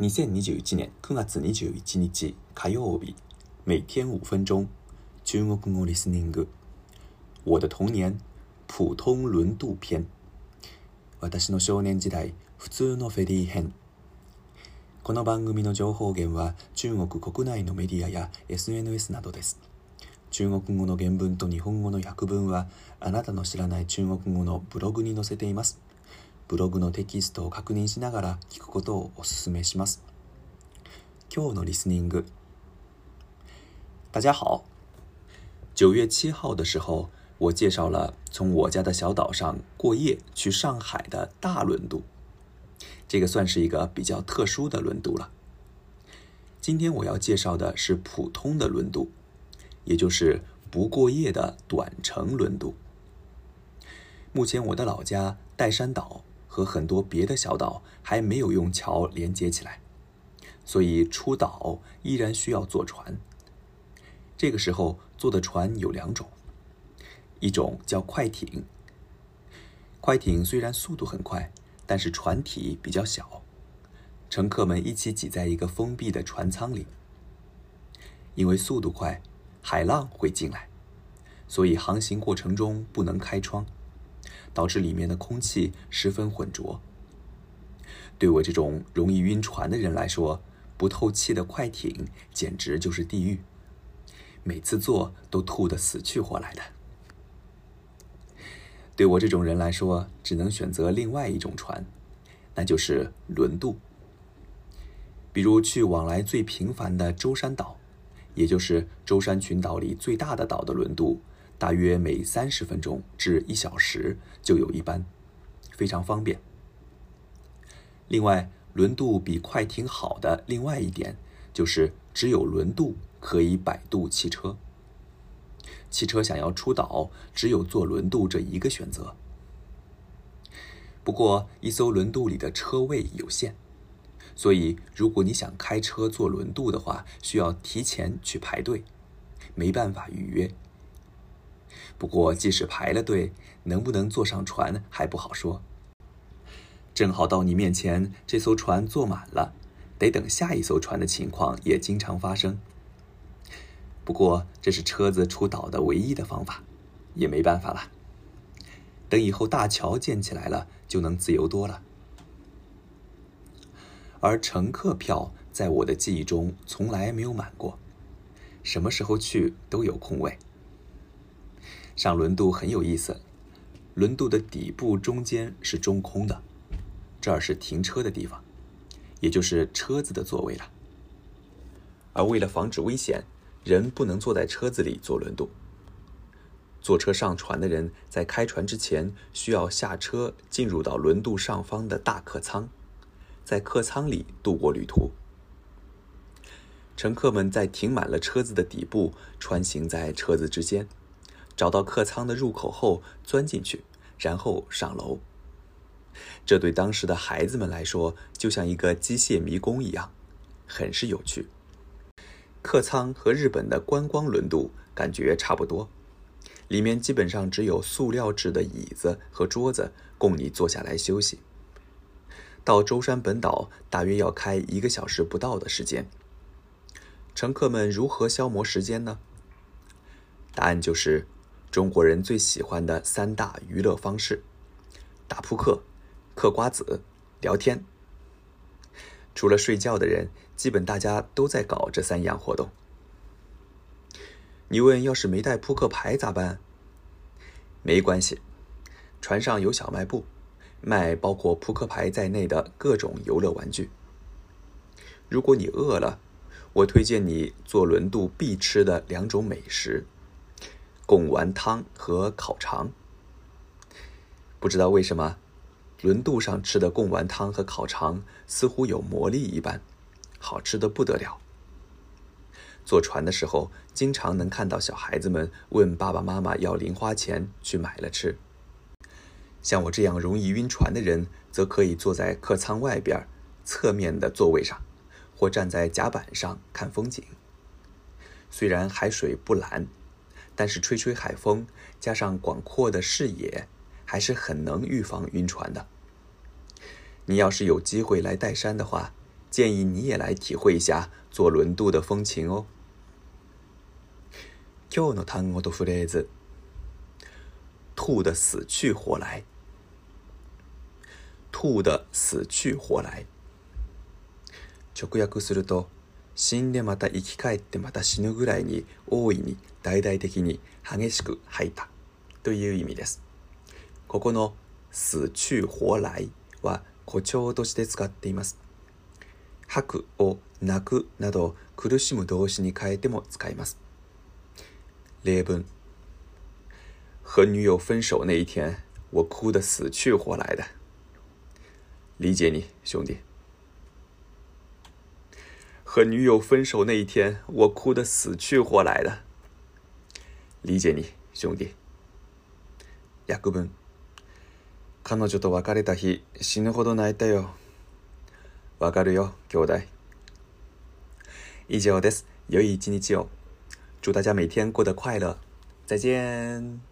2021年9月21日火曜日每天5分钟中国語リスニング我的童年普通轮渡篇私の少年時代普通のフェリー編この番組の情報源は中国国内のメディアや SNS などです中国語の原文と日本語の訳文はあなたの知らない中国語のブログに載せていますブログのテキストを確認しながら聞くことをお勧めします。今日のリスニング大家好，九月七号的时候，我介绍了从我家的小岛上过夜去上海的大轮渡，这个算是一个比较特殊的轮渡了。今天我要介绍的是普通的轮渡，也就是不过夜的短程轮渡。目前我的老家岱山岛。和很多别的小岛还没有用桥连接起来，所以出岛依然需要坐船。这个时候坐的船有两种，一种叫快艇。快艇虽然速度很快，但是船体比较小，乘客们一起挤在一个封闭的船舱里。因为速度快，海浪会进来，所以航行过程中不能开窗。导致里面的空气十分浑浊。对我这种容易晕船的人来说，不透气的快艇简直就是地狱，每次坐都吐得死去活来的。对我这种人来说，只能选择另外一种船，那就是轮渡，比如去往来最频繁的舟山岛，也就是舟山群岛里最大的岛的轮渡。大约每三十分钟至一小时就有一班，非常方便。另外，轮渡比快艇好的另外一点就是，只有轮渡可以摆渡汽车。汽车想要出岛，只有坐轮渡这一个选择。不过，一艘轮渡里的车位有限，所以如果你想开车坐轮渡的话，需要提前去排队，没办法预约。不过，即使排了队，能不能坐上船还不好说。正好到你面前，这艘船坐满了，得等下一艘船的情况也经常发生。不过，这是车子出岛的唯一的方法，也没办法了。等以后大桥建起来了，就能自由多了。而乘客票在我的记忆中从来没有满过，什么时候去都有空位。上轮渡很有意思，轮渡的底部中间是中空的，这儿是停车的地方，也就是车子的座位了。而为了防止危险，人不能坐在车子里坐轮渡。坐车上船的人在开船之前需要下车，进入到轮渡上方的大客舱，在客舱里度过旅途。乘客们在停满了车子的底部穿行在车子之间。找到客舱的入口后钻进去，然后上楼。这对当时的孩子们来说，就像一个机械迷宫一样，很是有趣。客舱和日本的观光轮渡感觉差不多，里面基本上只有塑料制的椅子和桌子供你坐下来休息。到舟山本岛大约要开一个小时不到的时间。乘客们如何消磨时间呢？答案就是。中国人最喜欢的三大娱乐方式：打扑克、嗑瓜子、聊天。除了睡觉的人，基本大家都在搞这三样活动。你问，要是没带扑克牌咋办？没关系，船上有小卖部，卖包括扑克牌在内的各种游乐玩具。如果你饿了，我推荐你坐轮渡必吃的两种美食。贡丸汤和烤肠，不知道为什么，轮渡上吃的贡丸汤和烤肠似乎有魔力一般，好吃的不得了。坐船的时候，经常能看到小孩子们问爸爸妈妈要零花钱去买了吃。像我这样容易晕船的人，则可以坐在客舱外边侧面的座位上，或站在甲板上看风景。虽然海水不蓝。但是吹吹海风，加上广阔的视野，还是很能预防晕船的。你要是有机会来岱山的话，建议你也来体会一下坐轮渡的风情哦。吐的死去活来，吐的死去活来。死んでまた生き返ってまた死ぬぐらいに大いに大々的に激しく吐いたという意味です。ここの死去活来は誇張として使っています。吐くを泣くなど苦しむ動詞に変えても使います。例文。和女友分手那一天，我哭得死去活来的。理解你，兄弟。和女友分手那一天，我哭得死去活来的。理解你，兄弟。雅各布，她和我分手那天，我死去活来的。理解你，兄弟。雅各天，我得死活来兄弟。来的。我天，我得死去活来天，得